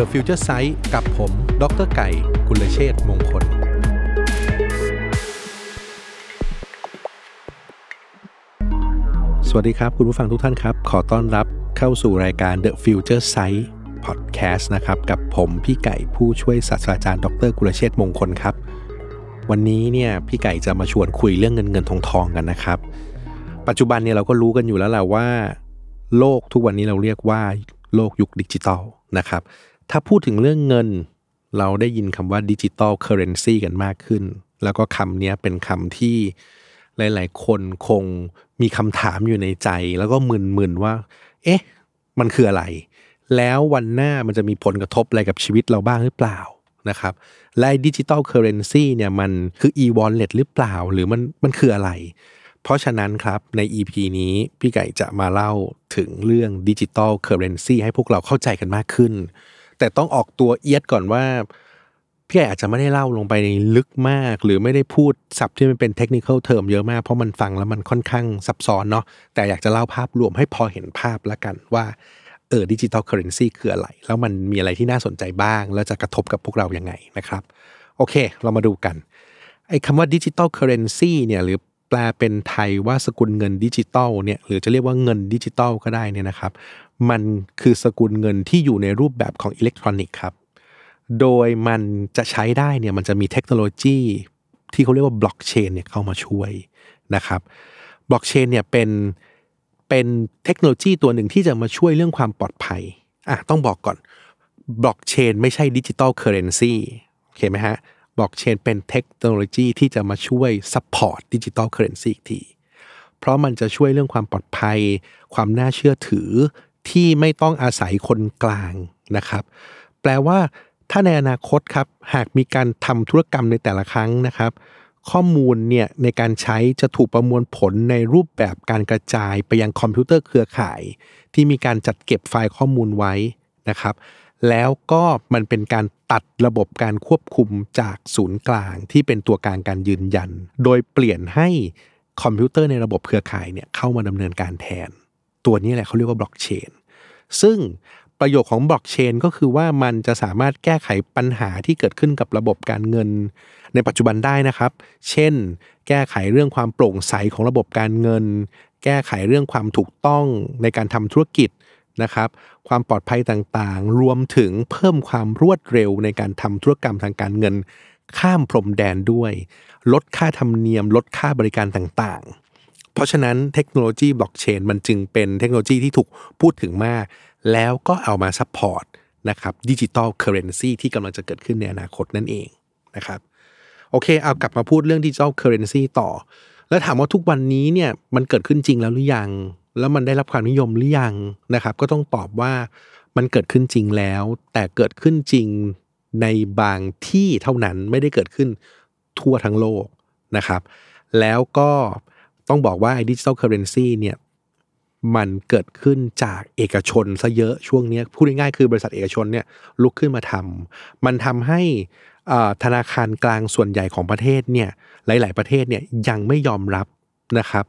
The Future Sight กับผม ดรไก่ กุลเชษมงคล สวัสดีครับ คุณผู้ฟังทุกท่านครับ ขอต้อนรับเข้าสู่รายการ The Future Sight Podcast นะครับ กับผมพี่ไก่ผู้ช่วยศาสตราจารย์ ดร กุลเชษมงคลครับ วันนี้เนี่ยพี่ไก่จะมาชวนคุยเรื่องเงินเงินทองทองกันนะครับ ปัจจุบันเนี่ยเราก็รู้กันอยู่แล้วแหละว่า โลกทุกวันนี้เราเรียกว่าโลกยุคดิจิตอลนะครับ ถ้าพูดถึงเรื่องเงิน เราได้ยินคำว่า digital currency กันมากขึ้น แล้วก็คำนี้เป็นคำที่หลาย ๆ คนคงมีคำถามอยู่ในใจ แล้วก็มึนๆว่า เอ๊ะ มันคืออะไร แล้ววันหน้ามันจะมีผลกระทบอะไรกับชีวิตเราบ้างหรือเปล่านะครับและ digital currency เนี่ยมันคือ e-wallet หรือเปล่าหรือมันมันคืออะไร เพราะฉะนั้นครับใน EP นี้พี่ไก่จะมาเล่าถึงเรื่อง digital currency ให้พวกเราเข้าใจกันมากขึ้น แต่ต้องออกตัวเอียดก่อนว่าพี่ไก่อาจจะไม่ได้เล่าลงไปในลึกมาก หรือไม่ได้พูดศัพท์ที่มันเป็น technical term เยอะมาก เพราะมันฟังแล้วมันค่อนข้างซับซ้อนเนาะแต่อยากจะเล่าภาพรวมให้พอเห็นภาพละกันว่าเออ digital currency คืออะไร แล้วมันมีอะไรที่น่าสนใจบ้าง แล้วจะกระทบกับพวกเรายังไงนะครับ โอเค เรามาดูกันไอ้คำว่า digital currency เนี่ยหรือ แปลเป็นไทยว่าสกุลเงินดิจิตอลเนี่ยหรือจะเรียกว่าเงินดิจิตอลก็ได้เนี่ยนะครับ มันคือสกุลเงินที่อยู่ในรูปแบบของอิเล็กทรอนิกส์ครับ โดยมันจะใช้ได้เนี่ยมันจะมีเทคโนโลยีที่เขาเรียกว่าบล็อกเชนเนี่ยเข้ามาช่วยนะครับบล็อกเชนเนี่ยเป็นเป็นเทคโนโลยีตัวหนึ่งที่จะมาช่วยเรื่องความปลอดภัยอะต้องบอกก่อนบล็อกเชนไม่ใช่ digital currency โอเคไหมฮะ บล็อกเชนเป็นเทคโนโลยีที่จะมาช่วย support digital currency อีกที เพราะมันจะช่วยเรื่องความปลอดภัย ความน่าเชื่อถือที่ไม่ต้องอาศัยคนกลางนะครับ แปลว่าถ้าในอนาคตครับหากมีการทำธุรกรรมในแต่ละครั้งนะครับ ข้อมูลเนี่ยในการใช้จะถูกประมวลผลในรูปแบบการกระจายไปยังคอมพิวเตอร์เครือข่าย ที่มีการจัดเก็บไฟล์ข้อมูลไว้นะครับ แล้วก็มันเป็นการตัดระบบการควบคุมจากศูนย์กลางที่เป็นตัวกลางการยืนยัน โดยเปลี่ยนให้คอมพิวเตอร์ในระบบเครือข่ายเนี่ยเข้ามาดำเนินการแทน ตัวนี้แหละเขาเรียกว่าบล็อกเชนซึ่งประโยชน์ของบล็อกเชนก็คือว่ามันจะสามารถแก้ไขปัญหาที่เกิดขึ้นกับระบบการเงิน ในปัจจุบันได้นะครับ เช่น แก้ไขเรื่องความโปร่งใสของระบบการเงิน แก้ไขเรื่องความถูกต้องในการทำธุรกิจ นะครับความปลอดภัยต่างๆ รวมถึงเพิ่มความรวดเร็วในการทำธุรกรรมทางการเงิน ข้ามพรมแดนด้วย ลดค่าธรรมเนียม ลดค่าบริการต่างๆ เพราะฉะนั้นเทคโนโลยีบล็อกเชนมันจึงเป็นเทคโนโลยีที่ถูกพูดถึงมาก แล้วก็เอามา support นะครับ digital currency ที่กำลังจะเกิดขึ้นในอนาคตนั่นเองนะครับโอเคเอากลับมาพูดเรื่อง digital currency ต่อ แล้วถามว่าทุกวันนี้เนี่ยมันเกิดขึ้นจริงแล้วหรือยัง แล้วมันได้รับความนิยมหรือยังนะครับ ก็ต้องตอบว่ามันเกิดขึ้นจริงแล้ว แต่เกิดขึ้นจริงในบางที่เท่านั้นไม่ได้เกิดขึ้นทั่วทั้งโลกนะครับ แล้วก็ต้องบอกว่าไอ้ดิจิทัลเคอร์เรนซีเนี่ยมันเกิดขึ้นจากเอกชนซะเยอะช่วงนี้พูดง่ายๆคือบริษัทเอกชนเนี่ยลุกขึ้นมาทำมันทำให้อ่าธนาคารกลางส่วนใหญ่ของประเทศเนี่ยหลาย ๆ ประเทศเนี่ยยังไม่ยอมรับนะครับ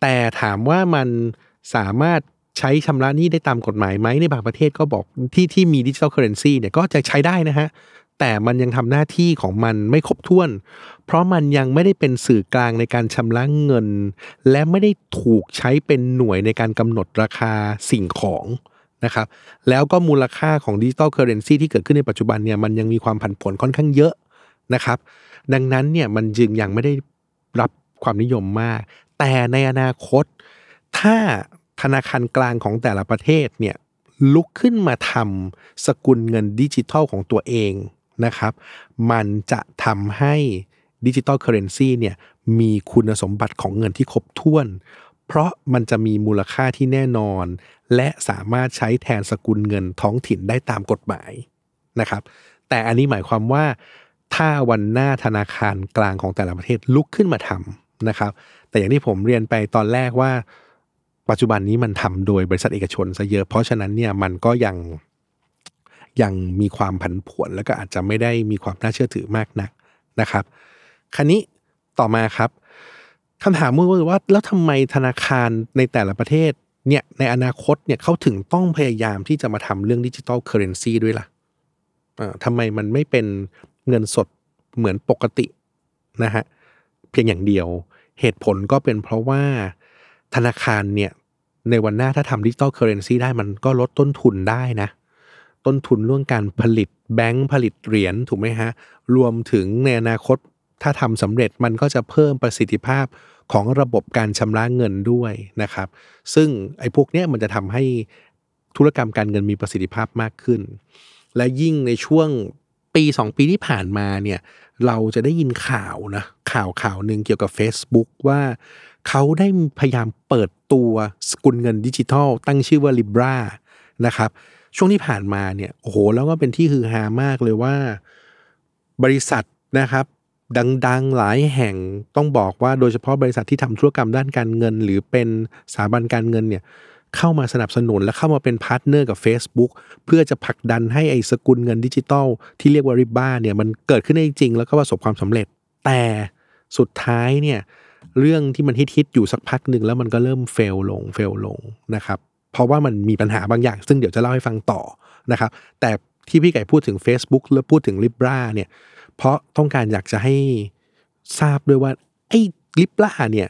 แต่ถามว่ามัน สามารถใช้ชำระหนี้ได้ตามกฎหมายไหมในบางประเทศก็บอกที่ที่มี digital currency เนี่ยก็จะใช้ได้นะฮะแต่มันยังทำหน้าที่ของมันไม่ครบถ้วน เพราะมันยังไม่ได้เป็นสื่อกลางในการชำระเงิน และไม่ได้ถูกใช้เป็นหน่วยในการกำหนดราคาสิ่งของนะครับ แล้วก็มูลค่าของดิจิ t a ลเคอร์เรนซีที่เกิดขึ้นในปัจจุบันเนี่ยมันยังมีความผันผวนค่อนข้างเยอะนะครับ ดังนั้นเนี่ยมันจึงยังไม่ได้รับความนิยมมาก แต่ในอนาคต ถ้าธนาคารกลางของแต่ละประเทศเนี่ยลุกขึ้นมาทำสกุลเงินดิจิทัลของตัวเองนะครับ มันจะทำให้ดิจิทัลเคอร์เรนซีเนี่ยมีคุณสมบัติของเงินที่ครบถ้วน เพราะมันจะมีมูลค่าที่แน่นอน และสามารถใช้แทนสกุลเงินท้องถิ่นได้ตามกฎหมายนะครับ แต่อันนี้หมายความว่า ถ้าวันหน้าธนาคารกลางของแต่ละประเทศลุกขึ้นมาทำนะครับ แต่อย่างที่ผมเรียนไปตอนแรกว่า ปัจจุบันนี้มันทำโดยบริษัทเอกชนซะเยอะ เพราะฉะนั้นเนี่ยมันก็ยังยังมีความผันผวนแล้วก็อาจจะไม่ได้มีความน่าเชื่อถือมากนักนะครับคราวนี้ต่อมาครับคำถามมือว่าแล้วทำไมธนาคารในแต่ละประเทศเนี่ยในอนาคตเนี่ยเขาถึงต้องพยายามที่จะมาทำเรื่องดิจิ t a ลเคอร์เรนซีด้วยล่ะอ่าทำไมมันไม่เป็นเงินสดเหมือนปกตินะฮะเพียงอย่างเดียวเหตุผลก็เป็นเพราะว่าธนาคารเนี่ย ในวันหน้าถ้าทำดิจิ t a ลเคอร์เรนซีได้มันก็ลดต้นทุนได้นะ ต้นทุนเรื่องการผลิตแบงค์ผลิตเหรียญถูกไหมฮะ รวมถึงในอนาคตถ้าทำสำเร็จมันก็จะเพิ่มประสิทธิภาพของระบบการชำระเงินด้วยนะครับ ซึ่งไอ้พวกเนี้ยมันจะทำให้ธุรกรรมการเงินมีประสิทธิภาพมากขึ้น และยิ่งในช่วงปีสองปีที่ผ่านมาเนี่ยเราจะได้ยินข่าวนะข่าวข่าวหนึ่งเกี่ยวกับ Facebook ว่าเขาได้พยายามเปิด ตัวสกุลเงินดิจิทัล ตั้งชื่อว่า Libra นะครับช่วงที่ผ่านมาเนี่ยโอ้โหแล้วก็เป็นที่ฮือฮามากเลยว่า บริษัทนะครับ ดังๆหลายแห่งต้องบอกว่าโดยเฉพาะบริษัทที่ทำธุรกรรมด้านการเงิน หรือเป็นสถาบันการเงินเนี่ยเข้ามาสนับสนุนและเข้ามาเป็น partner กับ Facebook เพื่อจะผลักดันให้ไอ้สกุลเงินดิจิตอลที่เรียกว่า Libra เนี่ยมันเกิดขึ้นได้จริง แล้วก็ประสบความสำเร็จ แต่สุดท้ายเนี่ย เรื่องที่มันฮิตๆอยู่สักพักหนึ่งแล้วมันก็เริ่ม fail ลง fail ลงนะครับ เพราะว่ามันมีปัญหาบางอย่าง ซึ่งเดี๋ยวจะเล่าให้ฟังต่อนะครับ แต่ที่พี่ไก่พูดถึง Facebook แล้วพูดถึง Libra เนี่ย เพราะต้องการอยากจะให้ทราบด้วยว่าไอ้ Libra เนี่ย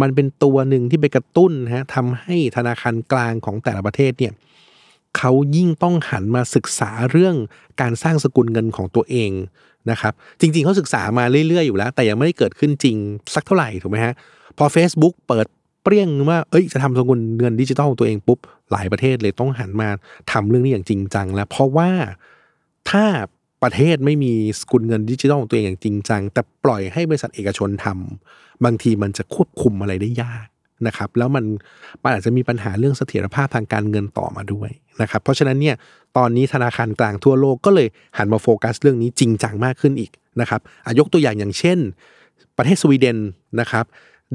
มันเป็นตัวหนึ่งที่ไปกระตุ้นฮะทำให้ธนาคารกลางของแต่ละประเทศเนี่ยเขายิ่งต้องหันมาศึกษาเรื่องการสร้างสกุลเงินของตัวเอง นะครับ จริง ๆเขาศึกษามาเรื่อย ๆ อยู่แล้ว แต่ยังไม่ได้เกิดขึ้นจริงสักเท่าไหร่ถูกไหมฮะ พอ Facebook เปิดเปรี้ยงว่า เอ้ย จะทำสกุลเงินดิจิทัลของตัวเองปุ๊บ หลายประเทศเลยต้องหันมาทำเรื่องนี้อย่างจริงจัง แล้ว เพราะว่าถ้าประเทศไม่มีสกุลเงินดิจิทัลของตัวเองอย่างจริงจัง แต่ปล่อยให้บริษัทเอกชนทำบางทีมันจะควบคุมอะไรได้ยาก นะครับแล้วมันมันอาจจะมีปัญหาเรื่องเสถียรภาพทางการเงินต่อมาด้วยนะครับเพราะฉะนั้นเนี่ยตอนนี้ธนาคารกลางทั่วโลกก็เลยหันมาโฟกัสเรื่องนี้จริงจังมากขึ้นอีกนะครับยกตัวอย่างอย่างเช่น ประเทศสวีเดนนะครับ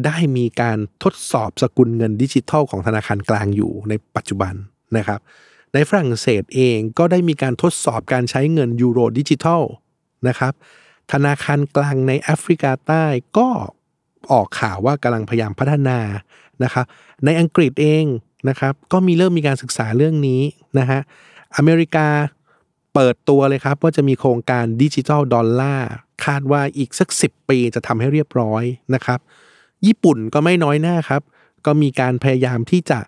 ได้มีการทดสอบสกุลเงินดิจิทัลของธนาคารกลางอยู่ในปัจจุบันนะครับในฝรั่งเศสเองก็ได้มีการทดสอบการใช้เงินยูโรดิจิทัลนะครับธนาคารกลางในแอฟริกาใต้ก็ ออกข่าวว่ากำลังพยายามพัฒนานะครับในอังกฤษเองนะครับก็มีเริ่มมีการศึกษาเรื่องนี้นะฮะอเมริกาเปิดตัวเลยครับว่าจะมีโครงการดิจิทัลดอลลาร์คาดว่าอีกสักสิปีจะทำให้เรียบร้อยนะครับ ญี่ปุ่นก็ไม่น้อยหน้าครับ ก็มีการพยายามที่จะ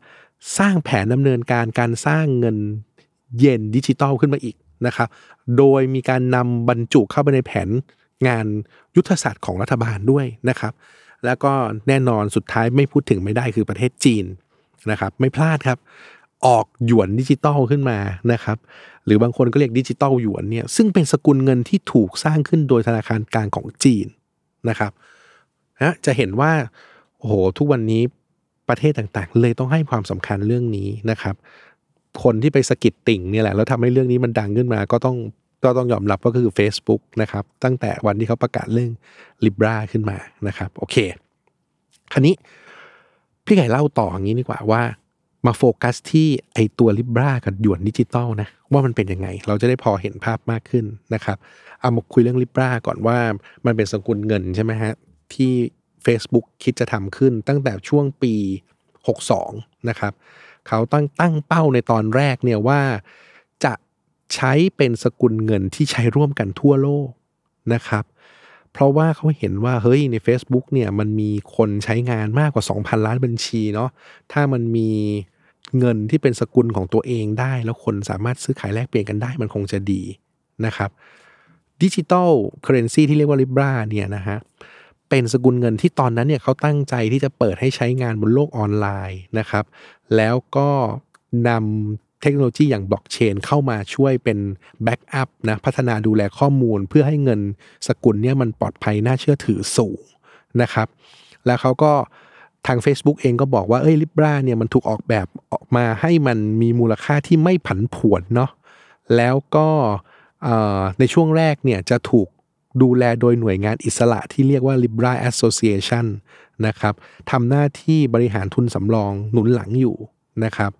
สร้างแผนดำเนินการการสร้างเงินเยนดิจิตอลขึ้นมาอีกนะครับ โดยมีการนำบรรจุเข้าไปในแผนงานยุทธศาสตร์ของรัฐบาลด้วยนะครับ แล้วก็แน่นอนสุดท้ายไม่พูดถึงไม่ได้คือประเทศจีนนะครับ ไม่พลาดครับ ออกหยวนดิจิตอลขึ้นมานะครับ หรือบางคนก็เรียกดิจิตอลหยวนเนี่ยซึ่งเป็นสกุลเงินที่ถูกสร้างขึ้นโดยธนาคารกลางของจีนนะครับนะจะเห็นว่าโอ้โหทุกวันนี้ประเทศต่างๆ เลยต้องให้ความสำคัญเรื่องนี้นะครับ คนที่ไปสะกิดติ่งเนี่ยแหละแล้วทำให้เรื่องนี้มันดังขึ้นมา ก็ต้อง ก็ต้องยอมรับก็คือ Facebook นะครับตั้งแต่วันที่เขาประกาศเรื่อง Libra ขึ้นมานะครับโอเคคราวนี้พี่ไก่เล่าต่ออย่างนี้ดีกว่าว่ามาโฟกัสที่ไอตัว Libra กับหยวนดิจิตอลนะว่ามันเป็นยังไง เราจะได้พอเห็นภาพมากขึ้นนะครับเอามาคุยเรื่อง Libra ก่อนว่ามันเป็นสกุลเงินใช่ไหมฮะที่ Facebook คิดจะทำขึ้นตั้งแต่ช่วงปี 62 นะครับ เขาตั้งตั้งเป้าในตอนแรกเนี่ยว่าจะ ใช้เป็นสกุลเงินที่ใช้ร่วมกันทั่วโลกนะครับ เพราะว่าเขาเห็นว่าเฮ้ยใน Facebook เนี่ยมันมีคนใช้งานมากกว่า 2,000 ล้านบัญชีเนาะถ้ามันมีเงินที่เป็นสกุลของตัวเองได้ แล้วคนสามารถซื้อขายแลกเปลี่ยนกันได้มันคงจะดีนะครับ digital currency ที่เรียกว่า Libra เนี่ยนะฮะเป็นสกุลเงินที่ตอนนั้นเนี่ยเขาตั้งใจที่จะเปิดให้ใช้งานบนโลกออนไลน์นะครับ แล้วก็นำ เทคโนโลยีอย่างบล็อกเชนเข้ามาช่วยเป็น backup นะพัฒนาดูแลข้อมูลเพื่อให้เงินสกุลเนี่ยมันปลอดภัยน่าเชื่อถือสูงนะครับ แล้วเขาก็ทาง Facebook เองก็บอกว่าเอ้ย Libra เนี่ยมันถูกออกแบบออกมาให้มันมีมูลค่าที่ไม่ผันผวนเนาะแล้วก็ในช่วงแรกเนี่ยจะถูกดูแลโดยหน่วยงานอิสระที่เรียกว่า Libra Association นะครับทำหน้าที่บริหารทุนสำรองหนุนหลังอยู่นะครับ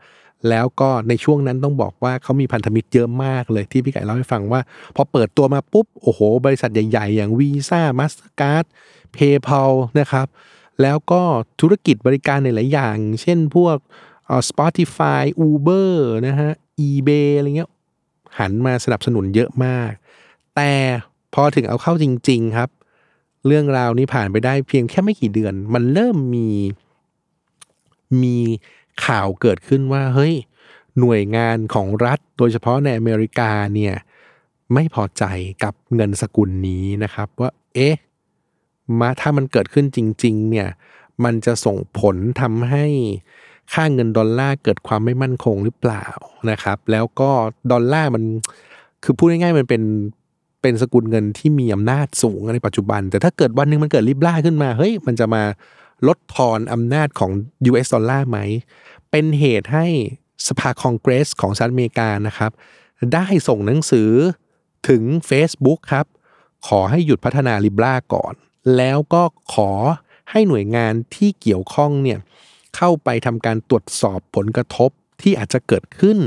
แล้วก็ในช่วงนั้นต้องบอกว่าเขามีพันธมิตรเยอะมากเลยที่พี่ไก่เล่าให้ฟังว่า พอเปิดตัวมาปุ๊บ โอ้โห บริษัทใหญ่ๆ อย่าง Visa Mastercard PayPal นะครับ แล้วก็ธุรกิจบริการในหลายอย่าง เช่นพวกเอ่อ Spotify Uber นะฮะ eBay อะไรเงี้ยหันมาสนับสนุนเยอะมาก แต่พอถึงเอาเข้าจริง ๆครับ เรื่องราวนี้ผ่านไปได้เพียงแค่ไม่กี่เดือน มันเริ่มมีมี ข่าวเกิดขึ้นว่าเฮ้ยหน่วยงานของรัฐ โดยเฉพาะในอเมริกาเนี่ยไม่พอใจกับเงินสกุลนี้นะครับ ว่าเอ๊ะมาถ้ามันเกิดขึ้นจริง ๆ เนี่ยมันจะส่งผลทำให้ค่าเงินดอลลาร์เกิดความไม่มั่นคงหรือเปล่านะครับ แล้วก็ดอลลาร์มันคือพูดง่ายๆมันเป็นเป็นสกุลเงินที่มีอำนาจสูงในปัจจุบัน แต่ถ้าเกิดวันหนึ่งมันเกิดลิบล่าขึ้นมาเฮ้ยมันจะมา ลดทอนอำนาจของ US ดอลลาร์ไหม เป็นเหตุให้สภาคองเกรสของสหรัฐอเมริกานะครับ ได้ส่งหนังสือถึง Facebook ครับ ขอให้หยุดพัฒนา Libra ก่อน แล้วก็ขอให้หน่วยงานที่เกี่ยวข้องเนี่ยเข้าไปทำการตรวจสอบผลกระทบที่อาจจะเกิดขึ้น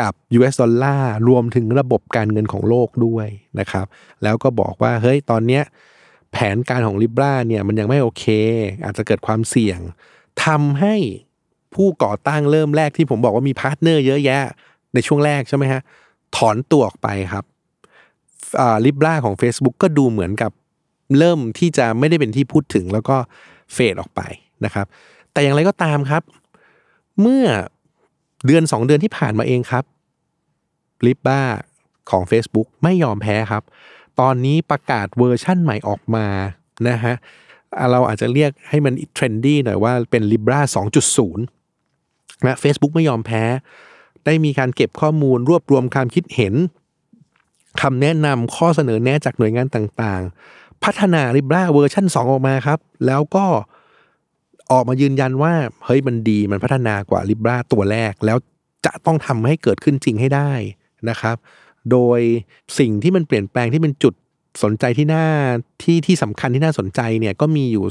กับ US ดอลลาร์รวมถึงระบบการเงินของโลกด้วยนะครับ แล้วก็บอกว่าเฮ้ยตอนเนี้ย แผนการของ Libra เนี่ยมันยังไม่โอเค อาจจะเกิดความเสี่ยงทำให้ผู้ก่อตั้งเริ่มแรกที่ผมบอกว่ามี partner เยอะแยะ ในช่วงแรกใช่ไหมฮะ ถอนตัวออกไปครับลิบราของ Facebook ก็ดูเหมือนกับเริ่มที่จะไม่ได้เป็นที่พูดถึงแล้วก็เฟดออกไปนะครับ แต่อย่างไรก็ตามครับ เมื่อเดือนสองเดือนที่ผ่านมาเองครับลิบราของ Facebook ไม่ยอมแพ้ครับ ตอนนี้ประกาศเวอร์ชั่นใหม่ออกมานะฮะเราอาจจะเรียกให้มันเทรนดี้หน่อยว่าเป็น Libra 2.0 นะ Facebook ไม่ยอมแพ้ ได้มีการเก็บข้อมูลรวบรวมความคิดเห็นคำแนะนำข้อเสนอแนะจากหน่วยงานต่างๆ พัฒนา Libra เวอร์ชัน2 ออกมาครับ แล้วก็ออกมายืนยันว่า เฮ้ยมันดีมันพัฒนากว่า Libra ตัวแรก แล้วจะต้องทำให้เกิดขึ้นจริงให้ได้นะครับ โดยสิ่งที่มันเปลี่ยนแปลงที่เป็นจุดสนใจที่น่าที่ที่สำคัญที่น่าสนใจเนี่ยก็มีอยู่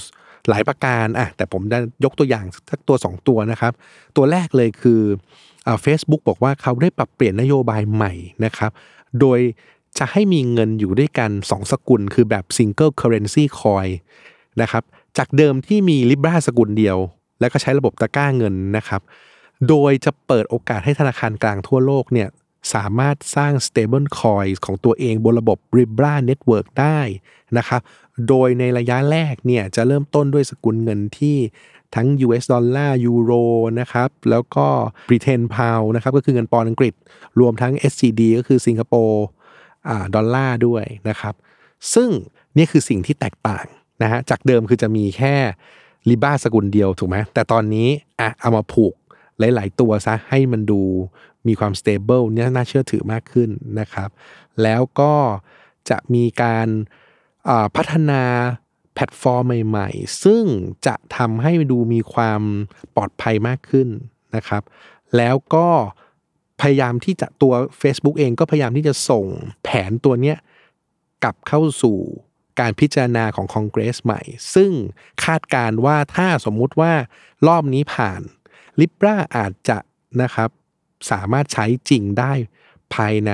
หลายประการอะแต่ผมจะยกตัวอย่างสักตัวสองตัวนะครับ ตัวแรกเลยคือเฟซบุ๊กบอกว่าเขาได้ปรับเปลี่ยนนโยบายใหม่นะครับ โดยจะให้มีเงินอยู่ด้วยกัน 2 สกุล คือแบบ Single Currency Coin นะครับจากเดิมที่มี Libra สกุลเดียว แล้วก็ใช้ระบบตะกร้าเงินนะครับ โดยจะเปิดโอกาสให้ธนาคารกลางทั่วโลกเนี่ย สามารถสร้าง stable coin ของตัวเองบนระบบ Libra Network ได้นะครับ โดยในระยะแรกเนี่ยจะเริ่มต้นด้วยสกุลเงินที่ทั้ง US ดอลลาร์ยูโรนะครับ แล้วก็ British Pound นะครับ ก็คือเงินปอนด์อังกฤษ รวมทั้ง SGD ก็คือสิงคโปร์ดอลลาร์ด้วยนะครับ ซึ่งนี่คือสิ่งที่แตกต่างนะฮะ จากเดิมคือจะมีแค่ Libra สกุลเดียวถูกไหมแต่ตอนนี้อะเอามาผูก หลาย ๆ ตัวซะให้มันดูมีความ stable เนี่ยน่าเชื่อถือมากขึ้นนะครับ แล้วก็จะมีการพัฒนาแพลตฟอร์มใหม่ ๆ ซึ่งจะทำให้ดูมีความปลอดภัยมากขึ้นนะครับ แล้วก็พยายามที่จะตัว Facebook เองก็พยายามที่จะส่งแผนตัวเนี้ยกลับเข้าสู่การพิจารณาของคอนเกรสใหม่ ซึ่งคาดการณ์ว่าถ้าสมมุติว่ารอบนี้ผ่าน Libra อาจจะนะครับสามารถใช้จริงได้ภายใน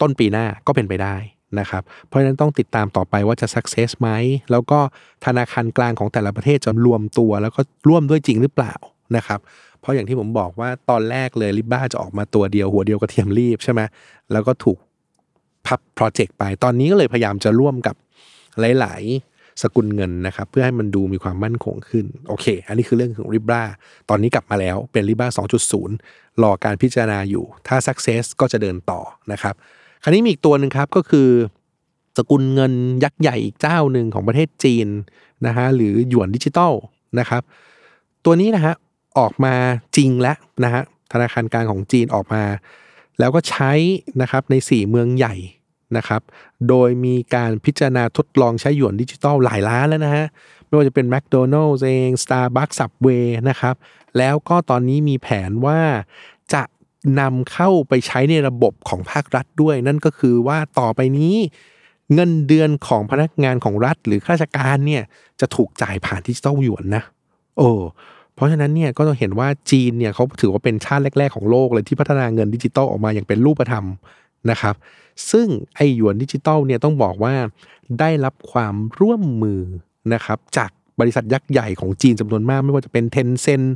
ต้นปีหน้าก็เป็นไปได้นะครับ เพราะฉะนั้นต้องติดตามต่อไปว่าจะ success ไหม แล้วก็ธนาคารกลางของแต่ละประเทศจะรวมตัวแล้วก็ร่วมด้วยจริงหรือเปล่านะครับเพราะอย่างที่ผมบอกว่าตอนแรกเลยลิบ้าจะออกมาตัวเดียวหัวเดียวกระเทียมรีบใช่ไหมแล้วก็ถูกพับโปรเจกต์ไป ตอนนี้ก็เลยพยายามจะร่วมกับหลาย สกุลเงินนะครับ เพื่อให้มันดูมีความมั่นคงขึ้น โอเค อันนี้คือเรื่องของ Libra ตอนนี้กลับมาแล้วเป็น Libra 2.0 รอการพิจารณาอยู่ ถ้า success ก็จะเดินต่อนะครับ คราวนี้มีอีกตัวหนึ่งครับก็คือ สกุลเงินยักษ์ใหญ่อีกเจ้าหนึ่งของประเทศจีนนะฮะหรือหยวนดิจิตอลนะครับ ตัวนี้นะฮะออกมาจริงแล้วนะฮะธนาคารกลางของจีนออกมา แล้วก็ใช้นะครับใน 4 เมืองใหญ่ นะครับโดยมีการพิจารณาทดลองใช้หยวนดิจิตอลหลายล้านแล้วนะฮะไม่ว่าจะเป็น McDonald's เอง Starbucks Subway นะครับแล้วก็ตอนนี้มีแผนว่าจะนำเข้าไปใช้ในระบบของภาครัฐด้วย นั่นก็คือว่าต่อไปนี้เงินเดือนของพนักงานของรัฐหรือข้าราชการเนี่ยจะถูกจ่ายผ่านดิจิตอลหยวนนะโอ้เพราะฉะนั้นเนี่ยก็ต้องเห็นว่าจีนเนี่ยเขาถือว่าเป็นชาติแรก ๆ ของโลกเลยที่พัฒนาเงินดิจิตอลออกมาอย่างเป็นรูปธรรมนะครับ ซึ่งไอหยวนดิจิตอลเนี่ยต้องบอกว่าได้รับความร่วมมือนะครับจากบริษัทยักษ์ใหญ่ของจีนจำนวนมากไม่ว่าจะเป็น Tencent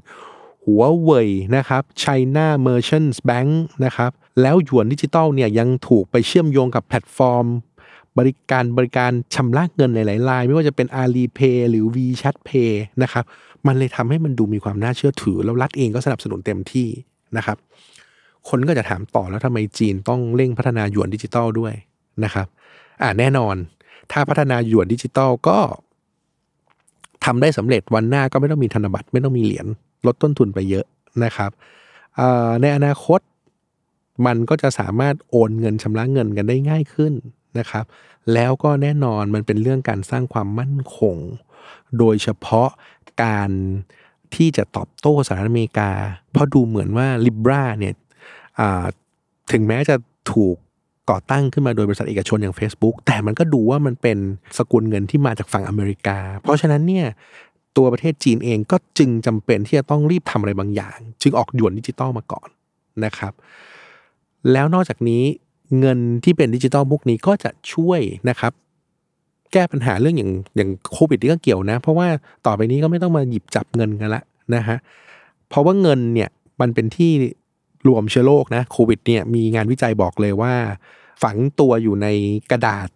หัวเว่ยนะครับ China Merchants Bank นะครับ แล้วหยวนดิจิตอลเนี่ยยังถูกไปเชื่อมโยงกับแพลตฟอร์ม บริการบริการชำระเงินหลายๆราย ไม่ว่าจะเป็น Alipay หรือ WeChat Pay นะครับ มันเลยทำให้มันดูมีความน่าเชื่อถือ แล้วรัฐเองก็สนับสนุนเต็มที่นะครับ คนก็จะถามต่อแล้วทำไมจีนต้องเร่งพัฒนาหยวนดิจิตอลด้วยนะครับ อ่าแน่นอน ถ้าพัฒนาหยวนดิจิตอลก็ทำได้สำเร็จวันหน้าก็ไม่ต้องมีธนบัตรไม่ต้องมีเหรียญลดต้นทุนไปเยอะนะครับในอนาคตมันก็จะสามารถโอนเงินชำระเงินกันได้ง่ายขึ้นนะครับ แล้วก็แน่นอนมันเป็นเรื่องการสร้างความมั่นคง โดยเฉพาะการที่จะตอบโต้สหรัฐอเมริกา เพราะดูเหมือนว่า Libra เนี่ย ถึงแม้จะถูกก่อตั้งขึ้นมาโดยบริษัทเอกชนอย่าง Facebook แต่มันก็ดูว่ามันเป็นสกุลเงินที่มาจากฝั่งอเมริกา เพราะฉะนั้นเนี่ยตัวประเทศจีนเองก็จึงจำเป็นที่จะต้องรีบทำอะไรบางอย่าง จึงออกหยวนดิจิตอลมาก่อนนะครับ แล้วนอกจากนี้เงินที่เป็นดิจิตอลพวกนี้ก็จะช่วยนะครับ แก้ปัญหาเรื่องอย่างอย่างโควิดนี่ก็เกี่ยวนะ เพราะว่าต่อไปนี้ก็ไม่ต้องมาหยิบจับเงินกันละนะฮะเพราะว่าเงินเนี่ยมันเป็นที่ รวมเชื้อโรคนะโควิดเนี่ยมีงานวิจัยบอกเลยว่า ฝังตัวอยู่ในกระดาษ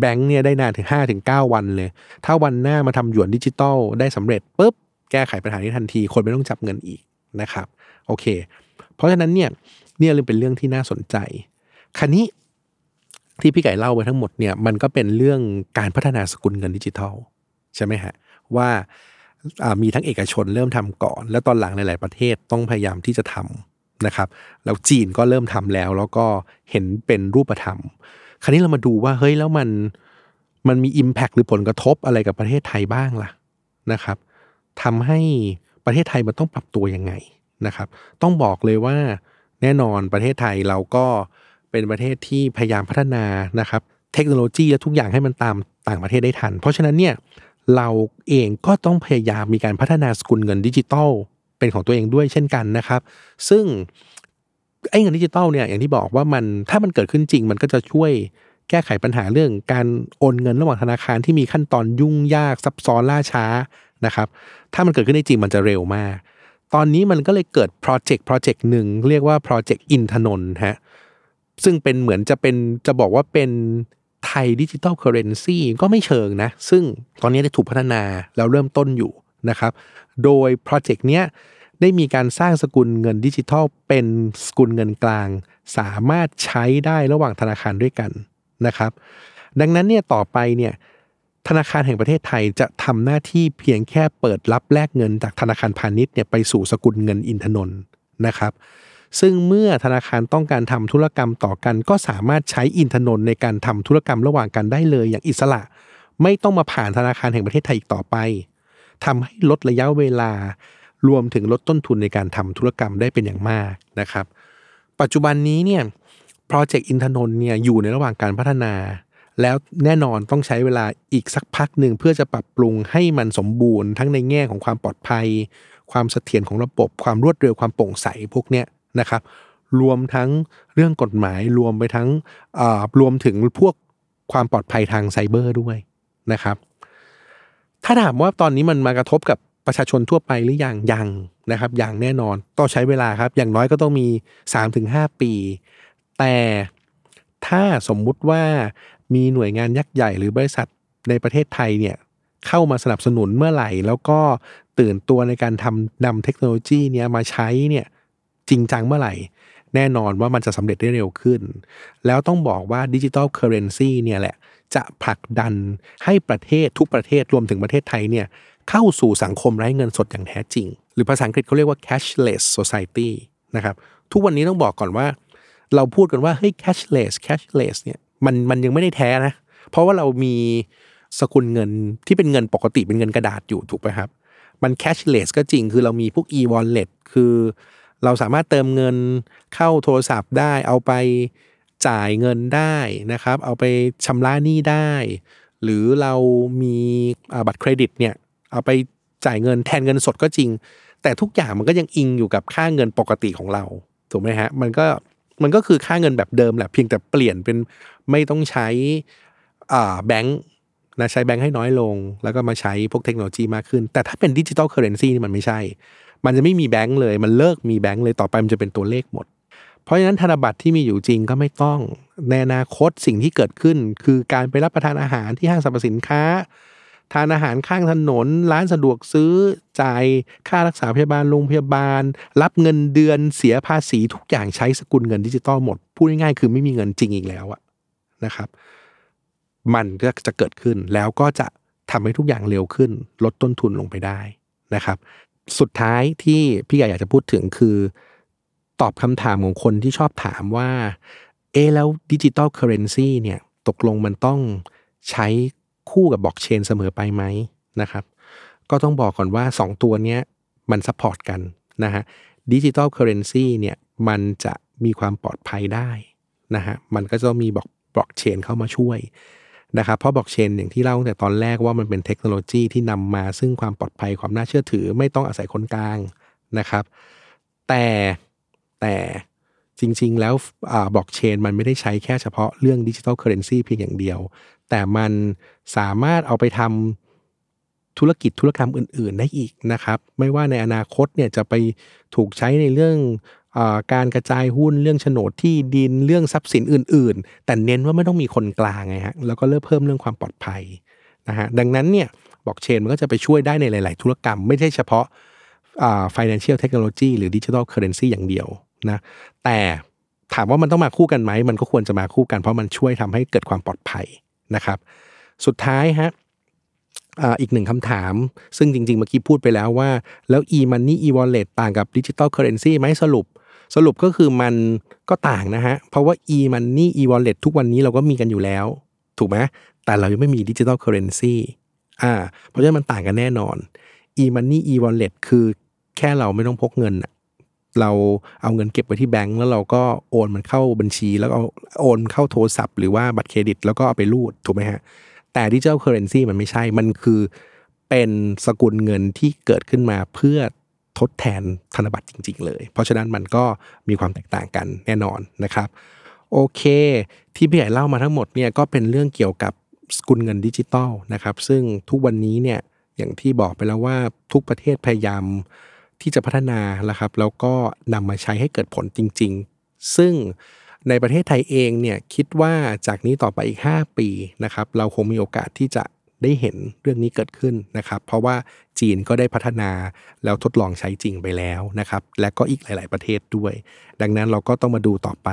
แบงค์เนี่ยได้นานถึง5ถึง9วันเลย ถ้าวันหน้ามาทำหยวนดิจิตอลได้สำเร็จปุ๊บแก้ไขปัญหานี้ทันที คนไม่ต้องจับเงินอีกนะครับโอเค เพราะฉะนั้นเนี่ยเนี่ยเลยเป็นเรื่องที่น่าสนใจคันนี้ที่พี่ไก่เล่าไปทั้งหมดเนี่ยมันก็เป็นเรื่องการพัฒนาสกุลเงินดิจิทัล ใช่ไหมฮะ ว่าามีทั้งเอกชนเริ่มทำก่อน แล้วตอนหลังหลาย ๆ ประเทศต้องพยายามที่จะทำ นะครับแล้วจีนก็เริ่มทำแล้ว แล้วก็เห็นเป็นรูปธรรม คราวนี้เรามาดูว่าเฮ้ยแล้วมันมันมี Impact หรือผลกระทบอะไรกับประเทศไทยบ้างล่ะนะครับทำให้ประเทศไทยมันต้องปรับตัวยังไงนะครับ ต้องบอกเลยว่าแน่นอนประเทศไทยเราก็เป็นประเทศที่พยายามพัฒนานะครับ เทคโนโลยีและทุกอย่างให้มันตามต่างประเทศได้ทัน เพราะฉะนั้นเนี่ยเราเองก็ต้องพยายามมีการพัฒนาสกุลเงินดิจิตอล เป็นของตัวเองด้วยเช่นกันนะครับ ซึ่งไอ้เงินดิจิตอลเนี่ยอย่างที่บอกว่ามันถ้ามันเกิดขึ้นจริง มันก็จะช่วยแก้ไขปัญหาเรื่องการโอนเงินระหว่างธนาคารที่มีขั้นตอนยุ่งยากซับซ้อนล่าช้านะครับ ถ้ามันเกิดขึ้นได้จริงมันจะเร็วมาก ตอนนี้มันก็เลยเกิดโปรเจกต์โปรเจกต์หนึ่งเรียกว่าโปรเจกต์อินทนนท์ฮะซึ่งเป็นเหมือนจะเป็นจะบอกว่าเป็นไทย digital currency ก็ไม่เชิงนะ ซึ่งตอนนี้ได้ถูกพัฒนาแล้วเริ่มต้นอยู่ นะครับ โดยโปรเจกต์เนี้ยได้มีการสร้างสกุลเงินดิจิทัล เป็นสกุลเงินกลาง สามารถใช้ได้ระหว่างธนาคารด้วยกันนะครับ ดังนั้นเนี่ยต่อไปเนี่ยธนาคารแห่งประเทศไทยจะทำหน้าที่เพียงแค่เปิดรับแลกเงินจากธนาคารพาณิชย์เนี่ยไปสู่สกุลเงินอินทนนท์นะครับ ซึ่งเมื่อธนาคารต้องการทำธุรกรรมต่อกัน ก็สามารถใช้อินทนนท์ในการทำธุรกรรมระหว่างกันได้เลยอย่างอิสระ ไม่ต้องมาผ่านธนาคารแห่งประเทศไทยอีกต่อไป ทำให้ลดระยะเวลารวมถึงลดต้นทุนในการทำธุรกรรมได้เป็นอย่างมากนะครับ ปัจจุบันนี้เนี่ยโปรเจกต์อินทนนท์เนี่ยอยู่ในระหว่างการพัฒนา แล้วแน่นอนต้องใช้เวลาอีกสักพักหนึ่งเพื่อจะปรับปรุงให้มันสมบูรณ์ ทั้งในแง่ของความปลอดภัย ความเสถียรของระบบ ความรวดเร็วความโปร่งใสพวกเนี้ยนะครับ รวมทั้งเรื่องกฎหมายรวมไปทั้งอ่ารวมถึงพวกความปลอดภัยทางไซเบอร์ด้วยนะครับ ถ้าถามว่าตอนนี้มันมากระทบกับประชาชนทั่วไปหรือยังยังนะครับอย่างแน่นอนต้องใช้เวลาครับ อย่างน้อยก็ต้องมี 3-5 ปี แต่ถ้าสมมุติว่ามีหน่วยงานยักษ์ใหญ่หรือบริษัทในประเทศไทยเนี่ยเข้ามาสนับสนุนเมื่อไหร่ แล้วก็ตื่นตัวในการทำนำเทคโนโลยีเนี้ยมาใช้เนี่ยจริงจังเมื่อไหร่ แน่นอนว่ามันจะสำเร็จได้เร็วขึ้น แล้วต้องบอกว่าดิจิ t a ลเคอร์เรนซีเนี่ยแหละ จะผลักดันให้ประเทศทุกประเทศรวมถึงประเทศไทยเนี่ยเข้าสู่สังคมไร้เงินสดอย่างแท้จริง หรือภาษาอังกฤษเขาเรียกว่า cashless society นะครับทุกวันนี้ต้องบอกก่อนว่า เราพูดกันว่าเฮ้ย cashless cashless เนี่ยมันมันยังไม่ได้แท้นะ เพราะว่าเรามีสกุลเงินที่เป็นเงินปกติเป็นเงินกระดาษอยู่ถูกไหมครับ มัน cashless ก็จริงคือเรามีพวก e-wallet คือ เราสามารถเติมเงินเข้าโทรศัพท์ได้เอาไป จ่ายเงินได้นะครับ เอาไปชำระหนี้ได้ หรือเรามีบัตรเครดิตเนี่ยเอาไปจ่ายเงินแทนเงินสดก็จริง แต่ทุกอย่างมันก็ยังอิงอยู่กับค่าเงินปกติของเราถูกไหมฮะมันก็มันก็คือค่าเงินแบบเดิมแหละเพียงแต่เปลี่ยนเป็นไม่ต้องใช้อ่าแบงค์นะใช้แบงค์ให้น้อยลง แล้วก็มาใช้พวกเทคโนโลยีมากขึ้น แต่ถ้าเป็นดิจิ t a ลเคอร์เรนซีนี่มันไม่ใช่ มันจะไม่มีแบงค์เลย มันเลิกมีแบงค์เลยต่อไปมันจะเป็นตัวเลขหมด เพราะฉะนั้นธนบัตรที่มีอยู่จริงก็ไม่ต้องในอนาคตสิ่งที่เกิดขึ้น คือการไปรับประทานอาหารที่ห้างสรรพสินค้า ทานอาหารข้างถนน ร้านสะดวกซื้อจ่ายค่ารักษาพยาบาลโรงพยาบาล รับเงินเดือนเสียภาษีทุกอย่างใช้สกุลเงินดิจิตอลหมดพูดง่ายๆคือไม่มีเงินจริงอีกแล้วอะนะครับ มันก็จะเกิดขึ้นแล้วก็จะทำให้ทุกอย่างเร็วขึ้น ลดต้นทุนลงไปได้นะครับ สุดท้ายที่พี่ใหญ่อยากจะพูดถึงคือ ตอบคำถามของคนที่ชอบถามว่า เอแล้ว digital currency เนี่ยตกลงมันต้องใช้คู่กับบล็อกเชนเสมอไปไหมนะครับ ก็ต้องบอกก่อนว่า 2 ตัวเนี้ยมัน support กันนะฮะ digital currency เนี่ยมันจะมีความปลอดภัยได้นะฮะมันก็จะมีบล็อกบล็อกเชนเข้ามาช่วยนะครับเพราะบล็อกเชนอย่างที่เล่าตั้งแต่ตอนแรกว่ามันเป็นเทคโนโลยีที่นำมาซึ่งความปลอดภัยความน่าเชื่อถือ ไม่ต้องอาศัยคนกลางนะครับ แต่ แต่จริง ๆ แล้วบล็อกเชนมันไม่ได้ใช้แค่เฉพาะเรื่อง digital currency เพียงอย่างเดียว แต่มันสามารถเอาไปทำธุรกิจธุรกรรมอื่น ๆ ได้อีกนะครับ ไม่ว่าในอนาคตเนี่ยจะไปถูกใช้ในเรื่องอการกระจายหุ้นเรื่องโฉนดที่ดินเรื่องทรัพย์สินอื่น ๆ แต่เน้นว่าไม่ต้องมีคนกลางไงฮะแล้วก็เริ่มเพิ่มเรื่องความปลอดภัยนะฮะดังนั้นเนี่ยบล็อกเชนมันก็จะไปช่วยได้ในหลาย ๆ ธุรกรรม ไม่ใช่เฉพาะ financial technology หรือ digital currency อย่างเดียว นะแต่ถามว่ามันต้องมาคู่กันไหมมันก็ควรจะมาคู่กันเพราะมันช่วยทำให้เกิดความปลอดภัยนะครับ สุดท้ายฮะอีกหนึ่งคำถาม ซึ่งจริงๆ เมื่อกี้พูดไปแล้วว่า แล้ว e-money e-wallet ต่างกับ digital currency ไหมสรุป สรุปก็คือมันก็ต่างนะฮะ เพราะว่า e-money e-wallet ทุกวันนี้เราก็มีกันอยู่แล้ว ถูกไหมแต่เรายังไม่มี digital currency อ่าเพราะฉะนั้นมันต่างกันแน่นอน e-money e-wallet คือแค่เราไม่ต้องพกเงินอะ เราเอาเงินเก็บไว้ที่แบงก์แล้วเราก็โอนมันเข้าบัญชี แล้วเอาโอนเข้าโทรศัพท์ หรือว่าบัตรเครดิตแล้วก็เอาไปรูดถูกไหมฮะแต่ digital currency มันไม่ใช่มันคือเป็นสกุลเงินที่เกิดขึ้นมาเพื่อทดแทนธนบัตรจริง ๆ เลย เพราะฉะนั้นมันก็มีความแตกต่างกันแน่นอนนะครับ โอเค ที่พี่ใหญ่เล่ามาทั้งหมดเนี่ยก็เป็นเรื่องเกี่ยวกับสกุลเงินดิจิตอลนะครับ ซึ่งทุกวันนี้เนี่ยอย่างที่บอกไปแล้วว่าทุกประเทศพยายาม ที่จะพัฒนาแล้วครับ แล้วก็นำมาใช้ให้เกิดผลจริง ๆ ซึ่งในประเทศไทยเองเนี่ยคิดว่าจากนี้ต่อไปอีก 5 ปีนะครับเราคงมีโอกาสที่จะได้เห็นเรื่องนี้เกิดขึ้นนะครับ เพราะว่าจีนก็ได้พัฒนาแล้วทดลองใช้จริงไปแล้วนะครับ และก็อีกหลาย ๆ ประเทศด้วย ดังนั้นเราก็ต้องมาดูต่อไป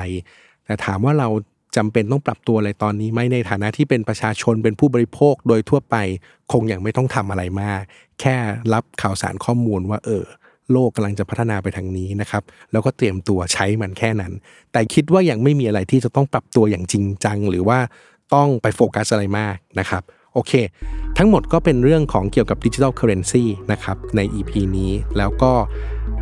แต่ถามว่าเราจำเป็นต้องปรับตัวอะไรตอนนี้ไหมในฐานะที่เป็นประชาชนเป็นผู้บริโภคโดยทั่วไป คงยังไม่ต้องทำอะไรมาก แค่รับข่าวสารข้อมูลว่าเออ โลกกำลังจะพัฒนาไปทางนี้นะครับแล้วก็เตรียมตัวใช้มันแค่นั้น แต่คิดว่ายังไม่มีอะไรที่จะต้องปรับตัวอย่างจริงจัง หรือว่าต้องไปโฟกัสอะไรมากนะครับโอเค ทั้งหมดก็เป็นเรื่องของเกี่ยวกับดิจิทัลเคอร์เรนซีนะครับใน EP นี้แล้วก็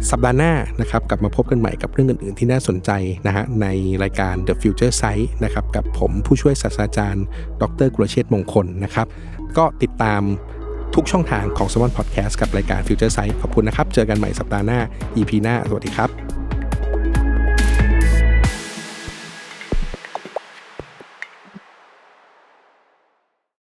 สัปดาห์หน้านะครับกลับมาพบกันใหม่กับเรื่องอื่นๆ ที่น่าสนใจนะฮะในรายการ The Future Sight นะครับกับผมผู้ช่วยศาสตราจารย์ ดรกุลเชษมงคลนะครับก็ติดตาม ทุกช่องทางของ s ซ m o n Podcast กับรายการ Future Sight ขอบคุณนะครับ เจอกันใหม่สัปดาห์หน้า EP หน้า สวัสดีครับ